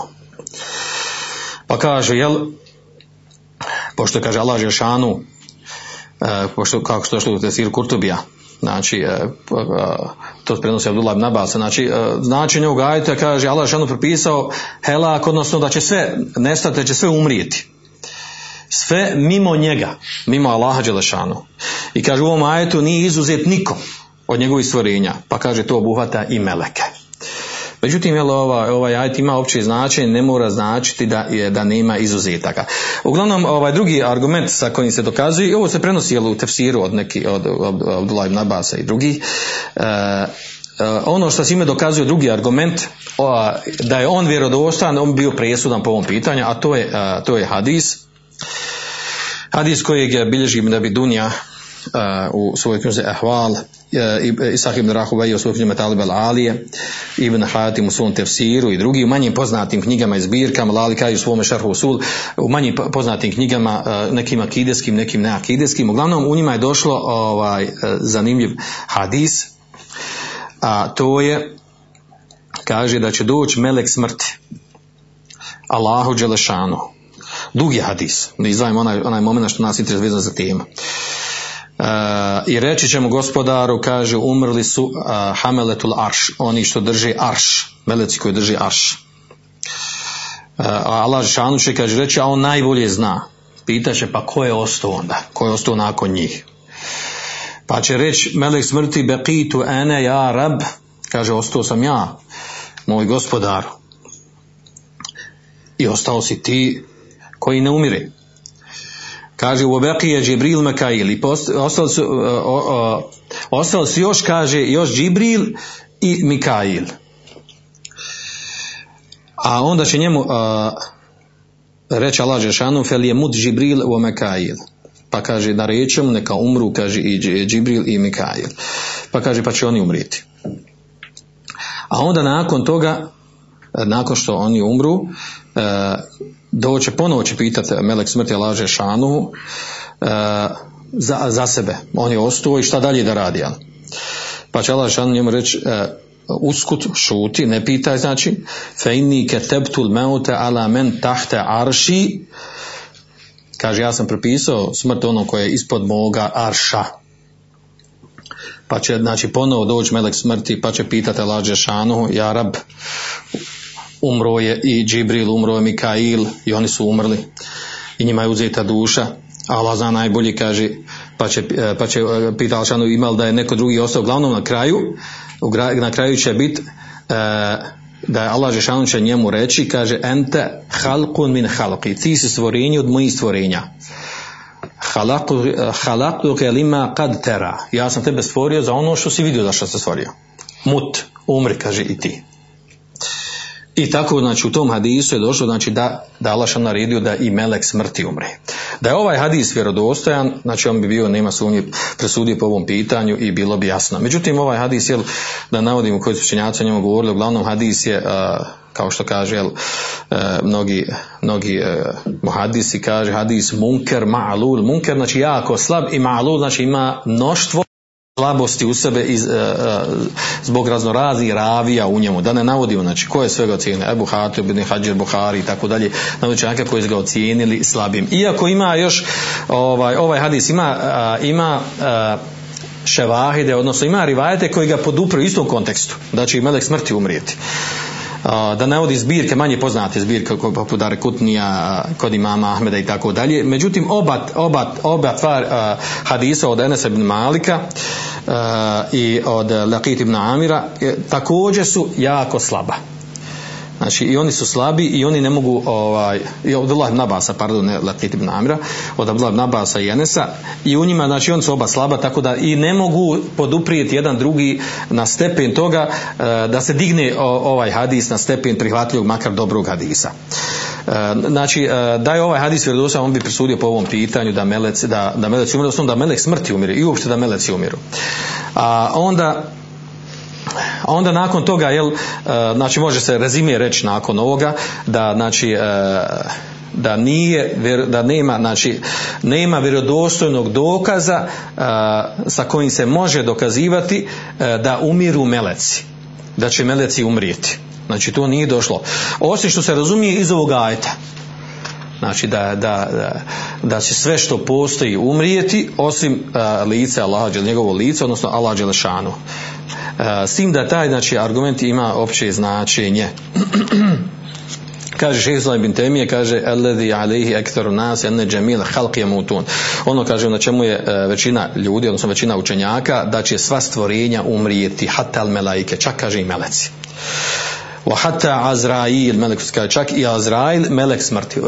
Pa kaže, jel, pošto kaže Allah Đelešanu, e, pošto, kako što što u Kurtubija, znači e, e, to prenosi Abdullah ibn Abbas, znači e, značenje ovog ajta kaže Allah Đelešanu propisao helak, odnosno da će sve nestati, da će sve umrijeti sve mimo njega, mimo Allaha Đelešanu. I kaže u ovom ajetu nije izuzet niko od njegovih stvorenja, pa kaže to obuhvata i meleke. Međutim, jel, ovaj, ovaj ajet ima opće značenje, ne mora značiti da, je, da nema izuzetaka. Uglavnom, ovaj drugi argument sa kojim se dokazuje, ovo se prenosi jel, u tefsiru od neki, od, od, od Abdullah ibn Abasa i drugih, e, ono što se ime dokazuje drugi argument da je on vjerodostan, on bio presudan po ovom pitanju, a to je, a, to je hadis hadis kojeg je bilježi Ibn Abi Dunja uh, u svojoj knjizi Ahval, uh, Isah ibn Rahuvej u svojoj knjizi Metalib al-Alije, Ibn Hatim u svom tefsiru i drugi u manjim poznatim knjigama i zbirkama, Lalika i u svome šarhu usul, u manjim poznatim knjigama, uh, nekim akideskim, nekim neakideskim, uglavnom u njima je došlo ovaj zanimljiv hadis, a to je kaže da će doći melek smrti Allahu Đelešanu. Dugi hadis, da izdvajamo onaj, onaj moment što nas interesuje za temu. Uh, I reći ćemo gospodaru, kaže, umrli su uh, hameletul arš, oni što drže arš, meleci koji drže arš. Uh, a Allah Žešanu će, kaže, reći, a on najbolje zna. Pitaće, pa ko je ostao onda? Ko je ostao nakon njih? Pa će reći, melek smrti, beqitu ene ja rab, kaže, ostao sam ja, moj gospodar. I ostao si ti, koji ne umire. Kaže u Obekije Džibril Mekail i ostali su, Ostalo su još, kaže, još Džibril i Mikail. A onda će njemu a, reći Allah Žešanu, fel je mut Džibril u Mikail. Pa kaže, da rečem, neka umru, kaže, i Dž- Džibril i Mikail. Pa kaže, pa će oni umrijeti. A onda nakon toga, e, nakon što oni umru, e, doće, ponovo će pitati Melek smrti Allah Žešanu e, za, za sebe. On je ostao i šta dalje da radi. jel? Pa će Allah Žešanu njemu reći, e, uskut, šuti, ne pitaj, znači, fe inni ketebtul meute ala men tahte arši, kaže, ja sam prepisao smrt onom koje je ispod moga arša. Pa će, znači, ponovo doći melek smrti, pa će pitati Allah Žešanu, ja rab, umro je i Džibril, umro je Mikail i oni su umrli i njima je uzeta duša. Allah zna najbolje kaže, pa će, e, pa će e, pita Alšanu imal da je neko drugi ostao. Uglavnom na kraju, na kraju će biti da je Allah Žešanu će njemu reći, kaže, ente halkun min halki, ti si stvorenje od mojih stvorenja. Halaktu lima kad tera. Ja sam tebe stvorio za ono što si vidio da što se stvorio. Mut, umri, kaže i ti. I tako, znači, u tom hadisu je došlo, znači, da, da Allah naredio da i melek smrti umre. Da je ovaj hadis vjerodostojan, znači, on bi bio, nema sumnje, presudio po ovom pitanju i bilo bi jasno. Međutim, ovaj hadis, jel, da navodimo koji su učenjaci o njemu govorili, uglavnom hadis je, a, kao što kaže, jel, e, mnogi, mnogi e, muhadisi kaže, hadis munker ma'lul, munker, znači, jako slab i ma'lul, znači, ima mnoštvo slabosti u sebe iz, e, e, zbog raznoraznih ravija u njemu, da ne navodimo, znači, ko je sve ga ocijenio, Ebu Hatib, Ibn Hađir, Buhari i tako dalje, naučenjaka koji su ga ocijenili slabim. Iako ima još, ovaj, ovaj hadis ima, a, ima a, ševahide, odnosno ima rivajete koji ga podupru u istom kontekstu, da će i melek smrti umrijeti. Da navodi zbirke, manje poznate zbirke poput Darekutnija, kod imama Ahmeda i tako dalje. Međutim, oba, oba, oba tvar hadisa od Enesa ibn Malika i od Laqit ibn Amira također su jako slaba. Znači i oni su slabi i oni ne mogu ovaj i od Allah ibn Abasa, pardon, ne Latit ibn Amira, od Allah ibn Abasa i Enesa i u njima znači oni su oba slaba tako da i ne mogu poduprijeti jedan drugi na stepen toga e, da se digne ovaj hadis na stepen prihvatljivog makar dobrog hadisa. E, znači e, da je ovaj hadis vjerodostojan on bi presudio po ovom pitanju da melec da da melec umire, odnosno da melek smrti umire i uopšte da meleci umiru. A onda a onda nakon toga jel e, znači može se rezime reći nakon ovoga da znači da nije da nema znači nema vjerodostojnog dokaza sa kojim se može dokazivati da umiru meleci da će meleci umrijeti znači to nije došlo. Osim što se razumije iz ovog ajeta. Znači da, da, da, da će sve što postoji umrijeti osim uh, lice Allaha, njegovo lice odnosno Allah Đelešanu s tim da taj znači argument ima opće značenje. Kaže šeheh Islam ibn Temije kaže alladhi alayhi aktharu nas jamil khalq yamutun. Ono kaže na čemu je većina ljudi odnosno većina učenjaka da će sva stvorenja umrijeti hatta al melaike čak kaže i meleci wa hatta Azrail, melek čak i Azrail, melek smrti.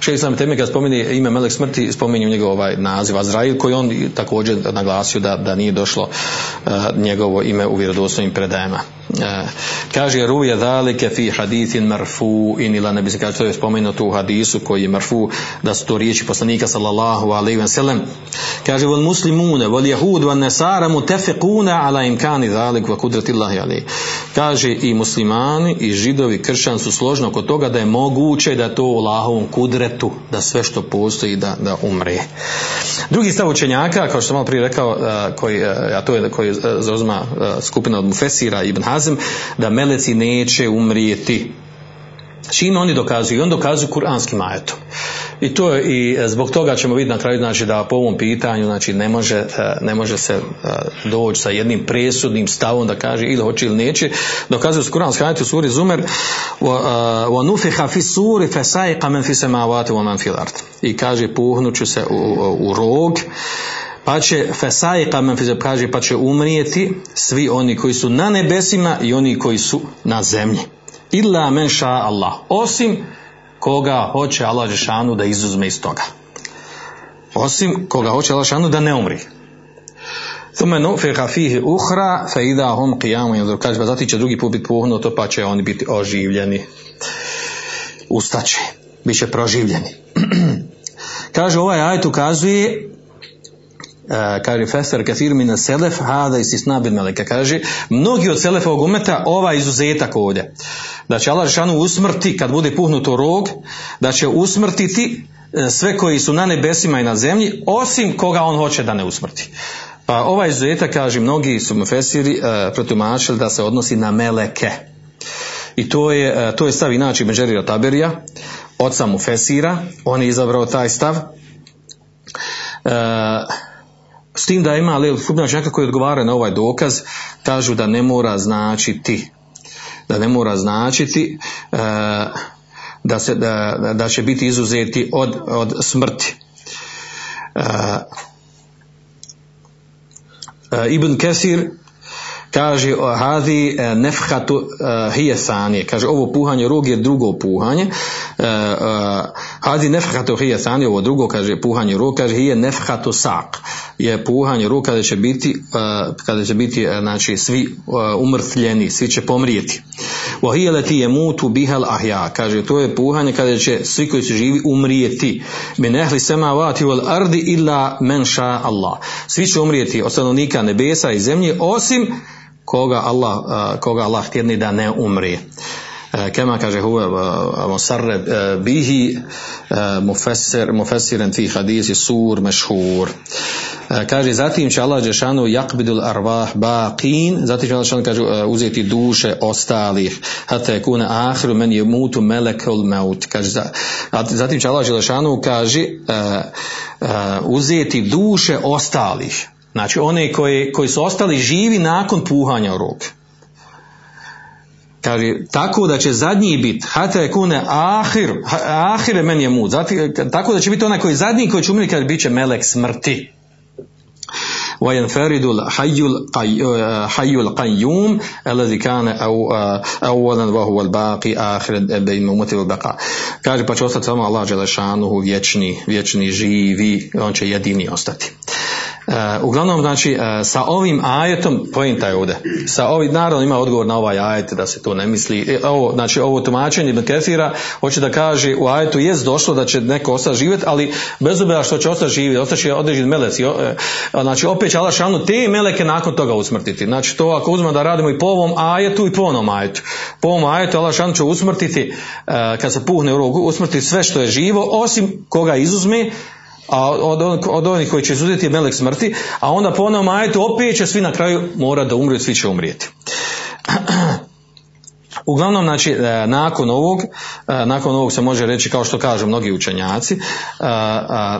Šejh Islam teme kad spomeni ime melek smrti, spominje njegov ovaj naziv Azrail koji on također naglasio da da nije došlo uh, njegovo ime u vjerodostojnim predajama. Uh, kaže ruje zalike fi hadithin marfu in ila nebi se kaže to je spomenuto u hadisu koji je marfu da su to riječi poslanika sallallahu alejhi ve sellem kaže wal muslimune wal yahud wan nasara mutafiquna ala imkani zalik wa qudratillahi alayhi kaže i muslimani i židovi kršćani su složno oko toga da je moguće da to u Allahovom kudretu da sve što postoji da da umre drugi stav učenjaka kao što sam malo prije rekao koji a to je koji zauzma skupina od Mufesira ibn Hazm da meleci neće umrijeti čime oni dokazuju? On dokazuju kuranskim ajetom. I to je, i zbog toga ćemo vidjeti na kraju znači da po ovom pitanju znači ne može, ne može se doći sa jednim presudnim stavom da kaže ili hoće ili neće. Dokazuju s kuranskim ajetom u suri Zumer wa nufiha fi suri fa sa'iqa man fi samawati wa man fil ard. I kaže puhnuću se u, u, rog pa će fi kaže pa će umrijeti svi oni koji su na nebesima i oni koji su na zemlji illa men ša Allah osim koga hoće Allah Žešanu da izuzme iz toga osim koga hoće Allah Žešanu da ne umri Thumme nufiha fihi uhra fe ida hum qiyamu. Kaže, pa zatim će drugi put biti puhnuto pa će oni biti oživljeni. Ustaće. Biće proživljeni. kaže, ovaj ajet ukazuje Uh, kaže Feser Kathir min selef hada istisna bil meleka kaže mnogi od selefovog umeta ova izuzetak ovdje da će Allah Žešanu usmrti kad bude puhnuto rog da će usmrtiti e, sve koji su na nebesima i na zemlji osim koga on hoće da ne usmrti. Pa ovaj izuzetak kaže mnogi su mu fesiri uh, protumačili da se odnosi na meleke. I to je, uh, to je stav inače Međerira Taberija oca mu fesira on je izabrao taj stav. Uh, s tim da ima ali učenjaka koji odgovara na ovaj dokaz, kažu da ne mora značiti da ne mora značiti e, da, se, da, da će biti izuzeti od, od smrti. E, e, Ibn Kesir kaže hadi nefhatu e, hije sanije kaže ovo puhanje rog je drugo puhanje. Hadi nefhatu hije sanije ovo drugo kaže puhanje rog. Kaže hije nefhatu sak je puhanje rog kada će biti kada će biti znači svi umrtvljeni svi će pomrijeti wa hije leti je mutu bihal ahja kaže to je puhanje kada će svi koji su živi umrijeti min ehli samavati wal ardi illa men sha Allah svi će umrijeti od stanovnika nebesa i zemlje osim koga Allah, koga Allah htjedni da ne umri. Kema kaže huve musarre bihi mufessir, mufessiren fi hadisi sur mešhur. Kaže zatim će Allah Đešanu jakbidul arvah baqin, zatim će Allah Đešanu kaže uzeti duše ostalih, hata je kune ahiru men je mutu melekul maut. Kaže, zatim će Allah Đešanu kaže uzeti duše ostalih. Znači one koji, koji su ostali živi nakon puhanja u rog. Kaže, tako da će zadnji biti, hata je kune ahir, ahire men je mut, tako da će biti onaj koji zadnji koji će umriti kad bit će melek smrti. وينفرد الحي آه، حي القيوم الذي كان أو آه، أولا وهو الباقي آخر بين الموت والبقاء. كاج باتشوستا الله جل شانه ويتشني ويتشني جي في يديني أستاذ uglavnom, znači, uh, sa ovim ajetom, pojenta je ovdje, sa ovim, naravno ima odgovor na ovaj ajet da se to ne misli, e, ovo, znači ovo tumačenje Ibn Kefira hoće da kaže u ajetu jest došlo da će neko ostati živjeti, ali bez obzira što će ostati živjeti, će određeni meleci, o, e, znači opet će Allah šanu te meleke nakon toga usmrtiti, znači to ako uzmemo da radimo i po ovom ajetu i po onom ajetu, po ovom ajetu Allah šanu će usmrtiti, kad se puhne u rogu, usmrtiti sve što je živo, osim koga izuzme, a od, od onih koji će izuzeti melek smrti, a onda po onom ajetu opet će svi na kraju mora da umru, svi će umrijeti. Uglavnom, znači, e, nakon ovog, e, nakon ovog se može reći, kao što kažu mnogi učenjaci, e,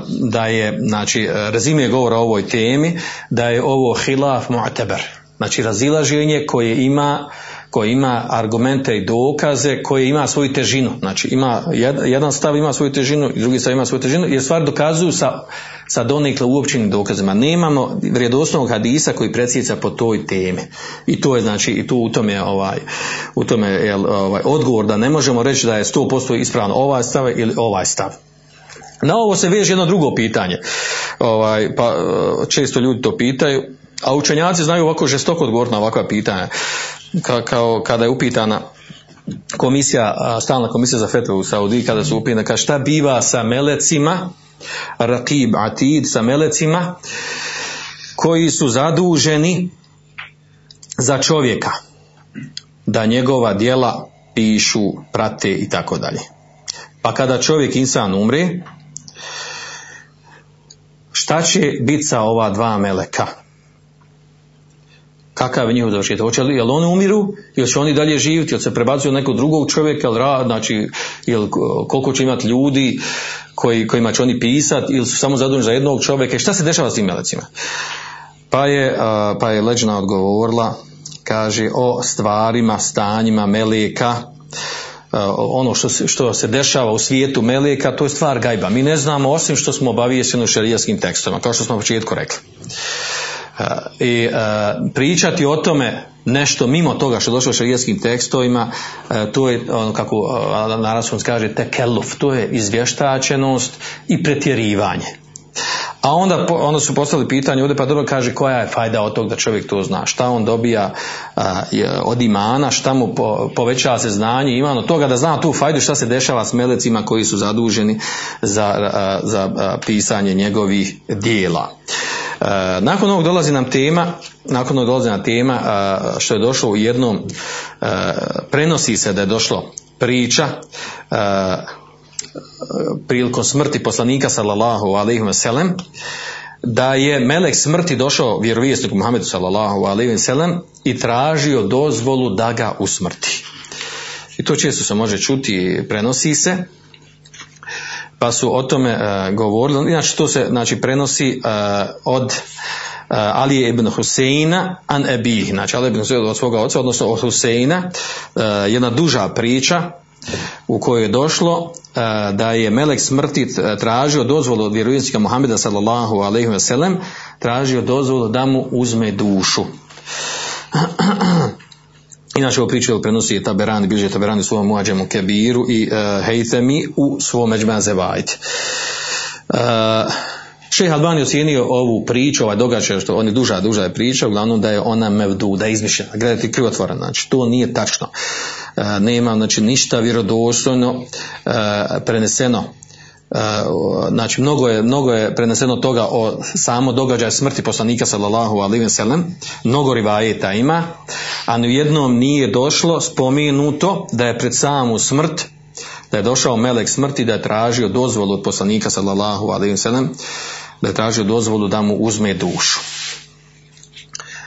da je, znači, rezime govora o ovoj temi, da je ovo hilaf mu'teber, znači razilaženje koje ima koji ima argumente i dokaze, koji ima svoju težinu. Znači ima, jedan stav ima svoju težinu i drugi stav ima svoju težinu, jer stvari dokazuju sa, sa donekle uopćenim dokazima. Nemamo vrijedosnovog hadisa koji predsjeca po toj temi. I to je znači, i tu u tome ovaj, u tome je ovaj, odgovor da ne možemo reći da je 100% ispravno ovaj stav ili ovaj stav. Na ovo se veže jedno drugo pitanje. Ovaj, pa često ljudi to pitaju, a učenjaci znaju ovako žestoko odgovoriti na ovakva pitanja ka, kao kada je upitana komisija, stalna komisija za fetvu u Saudiji, kada su upitana ka šta biva sa melecima, rakib, atid, sa melecima, koji su zaduženi za čovjeka, da njegova dijela pišu, prate i tako dalje. Pa kada čovjek insan umre, šta će biti sa ova dva meleka? Kakav je njihov završetak. Hoće li, jel oni umiru, ili će oni dalje živjeti, jel se prebacuju nekog drugog čovjeka, jel, rad, znači, jel, koliko će imati ljudi koji, kojima će oni pisati, ili su samo zaduženi za jednog čovjeka, šta se dešava s tim melecima? Pa je, pa je leđna odgovorila, kaže o stvarima, stanjima meleka, ono što se, što se dešava u svijetu meleka, to je stvar gajba. Mi ne znamo osim što smo obavijeseni u šerijaskim tekstovima, kao što smo u početku rekli i pričati o tome nešto mimo toga što je došlo u šarijetskim tekstovima, to je ono kako naravno kaže tekeluf, to je izvještačenost i pretjerivanje. A onda, onda su postavili pitanje ovdje, pa dobro kaže koja je fajda od tog da čovjek to zna, šta on dobija od imana, šta mu po- povećava se znanje, iman od toga da zna tu fajdu šta se dešava s melecima koji su zaduženi za, za pisanje njegovih dijela. E, nakon ovog dolazi nam tema, nakon ovog dolazi nam tema a, što je došlo u jednom, e, prenosi se da je došlo priča e, prilikom smrti poslanika sallallahu alaihi ve sellem da je melek smrti došao vjerovjesniku Muhammedu sallallahu alaihi ve sellem i tražio dozvolu da ga usmrti. I to često se može čuti, prenosi se, pa su o tome e, govorili. Inače to se znači prenosi e, od e, Ali ibn Huseina an Ebih, znači Ali ibn Huseina od svoga oca, odnosno od Huseina, jedna duža priča u kojoj je došlo da je melek smrti tražio dozvolu od vjerovjesnika Muhameda sallallahu alejhi ve sellem, tražio dozvolu da mu uzme dušu. Inače ovo priču prenosi Taberani, bilježe Taberani u svom Muadžemu Kebiru i uh, Hejtemi u svom Međma Zevajt. Uh, Šejh Albani ocijenio ovu priču, ovaj događaj, što on je duža, duža je priča, uglavnom da je ona mevdu, da je izmišljena. Gledajte, krivotvorena, znači to nije tačno. Uh, nema znači ništa vjerodostojno uh, preneseno znači mnogo je, mnogo je preneseno toga o samo događaju smrti poslanika sallallahu alaihi sellem, mnogo rivajeta ima, a ni jednom nije došlo spomenuto da je pred samu smrt da je došao melek smrti da je tražio dozvolu od poslanika sallallahu alaihi sellem, da je tražio dozvolu da mu uzme dušu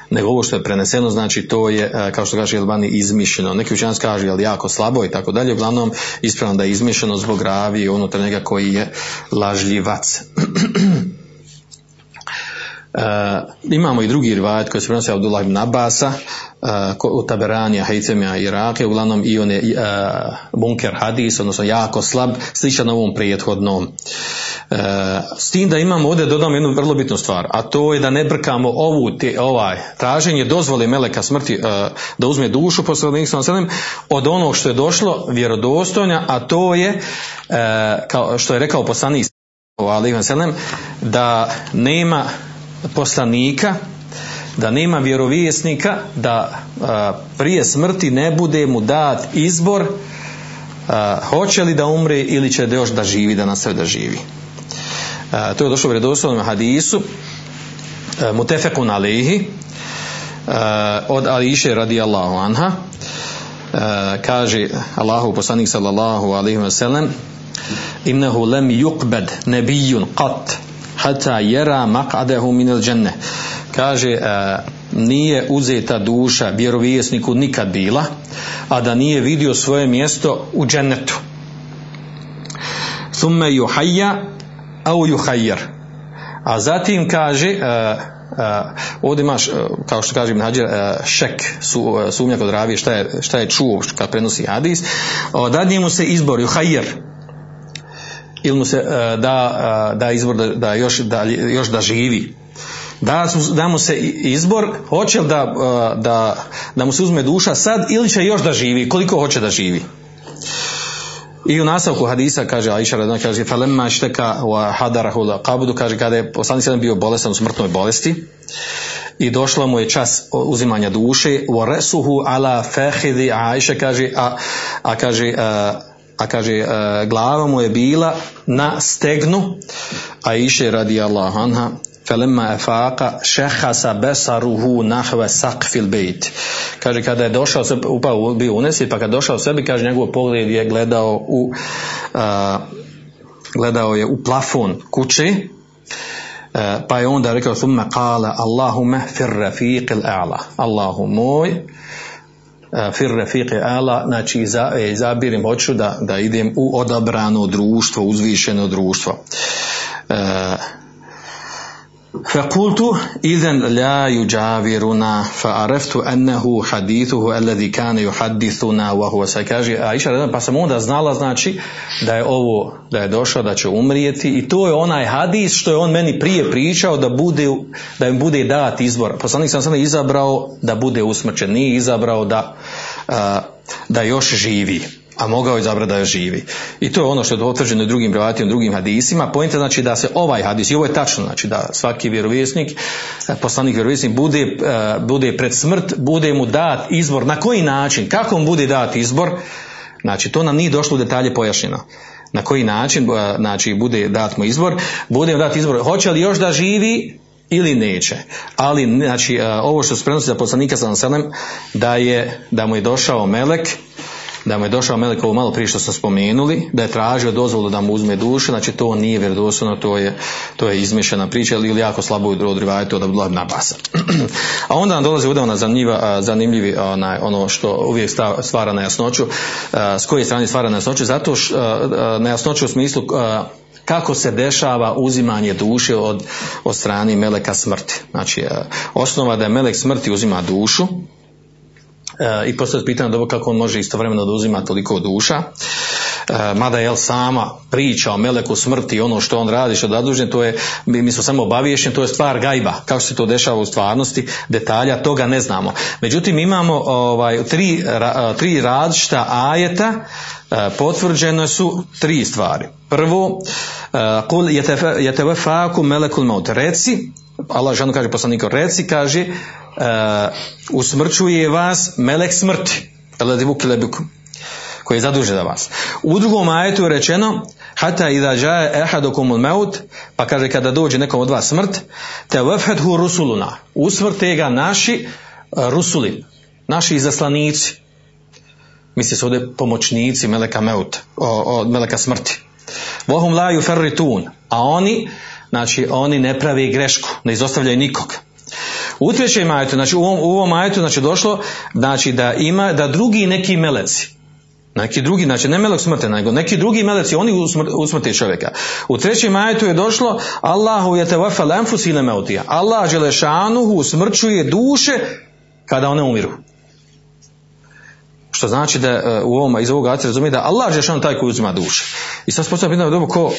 nego ovo što je preneseno, znači to je, e, kao što kaže Elbani, izmišljeno. Neki učenjaci kažu, jel jako slabo i tako dalje, uglavnom ispravno da je izmišljeno zbog ravi unutar njega koji je lažljivac. Uh, imamo i drugi rivajet koji se prenosi Abdullah ibn Abasa uh, u Taberanija, Hejcemija i uglavnom i on je uh, bunker hadis, odnosno jako slab, sličan ovom prethodnom. S tim da imamo ovdje dodamo jednu vrlo bitnu stvar, a to je da ne brkamo ovu, te, ovaj, traženje dozvole meleka smrti da uzme dušu poslanik od onog što je došlo vjerodostojno, a to je uh, kao što je rekao poslanik da nema poslanika da nema vjerovjesnika da a, prije smrti ne bude mu dat izbor a, hoće li da umre ili će još da živi da nastavi da živi. A, to je došlo u vjerodostojnom hadisu mutefekun alejhi a, od Ališe radijallahu anha. A, kaže Allahu poslanik sallallahu alejhi ve sellem innehu lem yuqbad nabiyyun qat hatta yara maq'adahu min al-jannah kaže uh, nije uzeta duša vjerovjesniku nikad bila a da nije vidio svoje mjesto u džennetu. Thumma yuhayya au yuhayyar. A zatim kaže uh, ovdje imaš, uh, kao što kaže Ibn Hađer, uh, šek, su, sumnja kod ravije, šta je, šta je čuo kad prenosi hadis, dadnije mu se izbor, juhajer, ili mu se uh, da, uh, da izbor da, da, još, da još da živi. Da, da mu se izbor hoće li da, uh, da, da mu se uzme duša sad ili će još da živi koliko hoće da živi. I u nastavku hadisa kaže Aisha radna kaže falemma šteka wa hadarahu la qabdu kaže kada je poslanik sallam bio bolestan u smrtnoj bolesti i došla mu je čas uzimanja duše wa rasuhu ala fakhidi Aisha kaže a, a kaže a, a kaže e, glava mu je bila na stegnu, a iše radi Allah anha felemma efaka šehasa besaruhu nahve sakfil bejt. Kaže, kada je došao sebi, upao bio unesi, pa kada došao sebi, kaže, njegov pogled je gledao u, a, gledao je u plafon kuće, e, pa je onda rekao, summa kala, Allahume fir rafiqil a'la. Allahu moj, fir rafiq ala znači izabirim hoću da, da idem u odabrano društvo uzvišeno društvo. A, فقلت إذا لا يجاورنا فعرفت أنه حديثه الذي كان يحدثنا وهو سكاجي Aisha pa sam onda znala znači da je ovo da je došao da će umrijeti i to je onaj hadis što je on meni prije pričao da bude da im bude dat izbor poslanik sam sada izabrao da bude usmrćen nije izabrao da da još živi a mogao je izabrati da još živi. I to je ono što je potvrđeno drugim privatima, drugim hadisima. Pojenta znači da se ovaj hadis, i ovo je tačno, znači da svaki vjerovjesnik, e, poslanik vjerovjesnik bude, e, bude pred smrt, bude mu dat izbor. Na koji način? Kako mu bude dat izbor? Znači to nam nije došlo u detalje pojašnjeno. Na koji način, e, znači bude dat mu izbor, bude mu dat izbor, hoće li još da živi ili neće. Ali znači ovo što se prenosi za poslanika sa da je da mu je došao melek da mu je došao Melek ovo malo prije što smo spomenuli, da je tražio dozvolu da mu uzme dušu, znači to nije vjerodostojno, to je, to je izmišljena priča ili jako slabo odrivaju to da bi nabasa. A onda nam dolazi udavna zanimljiva, zanimljivi onaj, ono što uvijek stvara nejasnoću, s koje strane stvara nejasnoću, zato što nejasnoću u smislu kako se dešava uzimanje duše od, od strane meleka smrti. Znači, osnova da je melek smrti uzima dušu, i postaviti pitanje dobro kako on može istovremeno da uzima toliko duša. E, mada je sama priča o meleku smrti ono što on radi, što zadužen, to je, mi smo samo obaviješeni, to je stvar gajba. Kako se to dešava u stvarnosti, detalja, toga ne znamo. Međutim, imamo ovaj, tri, tri različita ajeta, e, potvrđene su tri stvari. Prvo, e, kul faku melekul maut. Reci, Allah žanu kaže poslaniku, reci, kaže, usmrćuje vas melek smrti, koji je zadužen za vas. U drugom ajetu je rečeno hata idha jaa ahadukum maut pa kaže kada dođe nekom od vas smrt te wafadhu rusuluna usmrte ga naši uh, rusuli naši izaslanici misli se ovdje pomoćnici meleka meut od meleka smrti. Vohum la yufarritun a oni znači oni ne pravi grešku ne izostavljaju nikog u trećem majetu, znači u ovom, u ovom majetu znači došlo znači da ima, da drugi neki meleci, neki drugi, znači ne melek smrte, nego neki drugi meleci, oni usmrte čovjeka. U trećem majetu je došlo Allahu je tevafal enfus ile meutija. Allah želešanuhu usmrćuje duše kada one umiru. Što znači da e, u ovom, iz ovog razumije da Allah želešanu taj koji uzima duše. I sad spostavljamo pitanje, dobro, ko,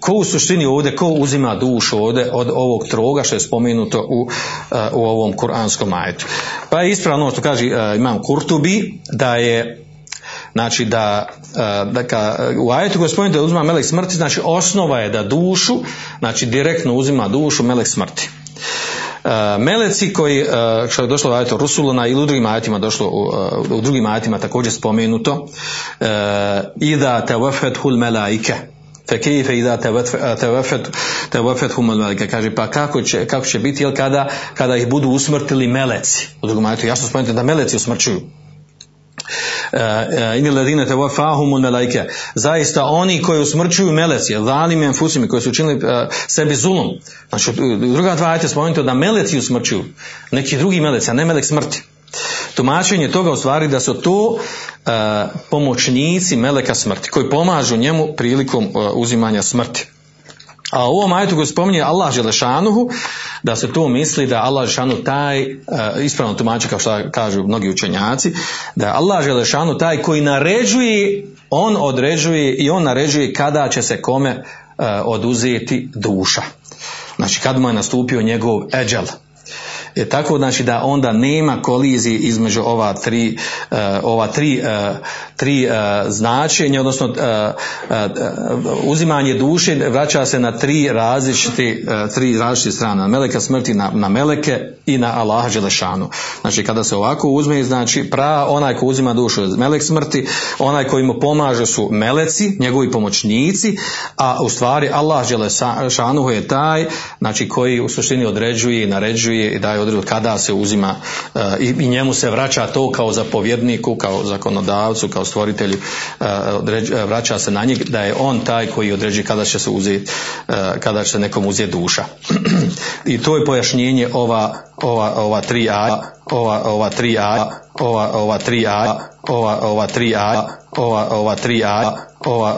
ko u suštini ovdje, ko uzima dušu ovdje od ovog troga što je spomenuto u, eh, u ovom kuranskom ajetu. Pa je ispravno ono što kaže uh, imam Kurtubi, da je znači da, uh, da ka, u ajetu koji spomenuto da uzima melek smrti, znači osnova je da dušu, znači direktno uzima dušu melek smrti. Meleci koji, što je došlo u ajetu Rusuluna ili u drugim ajetima došlo u, u drugim ajetima također spomenuto uh, ida te hul melaike Fekejfe i da tevafet humal Kaže, pa kako će, kako će biti, jel kada, kada ih budu usmrtili meleci. U drugom ajetu jasno spomenuti da meleci usmrćuju. E, e, ini ladine te melajke. Zaista oni koji usmrćuju meleci, zalim enfusimi, koji su učinili uh, sebi zulum. Znači, druga dva ajte spomenuti da meleci usmrćuju. Neki drugi meleci, a ne melek smrti. Tumačenje toga u stvari da su to e, pomoćnici meleka smrti koji pomažu njemu prilikom e, uzimanja smrti. A u ovom ajetu koji spominje Allah Želešanuhu, da se to misli da Allah Želešanu taj, e, ispravno tumači kao što kažu mnogi učenjaci, da je Allah Želešanu taj koji naređuje, on određuje i on naređuje kada će se kome oduzeti duša. Znači kad mu je nastupio njegov eđel, je tako znači da onda nema kolizije između ova tri, uh, ova tri, uh, tri uh, značenja, odnosno uzimanje duše vraća se na tri različite, tri različite strane, na meleka smrti, na, na meleke i na Allaha Đelešanu. Znači kada se ovako uzme, znači pra onaj ko uzima dušu melek smrti, onaj koji mu pomaže su meleci, njegovi pomoćnici, a u stvari Allah Đelešanu je taj, znači koji u suštini određuje i naređuje i daje odredu kada se uzima uh, i, njemu se vraća to kao zapovjedniku, kao zakonodavcu, kao stvoritelju, uh, vraća se na njeg da je on taj koji određuje kada će se uzeti, kada će se nekom uzeti duša. I to je pojašnjenje ova, ova, ova tri a, ova, ova tri a, ova, ova tri a, ova, ova tri a, ova, ova tri a, ova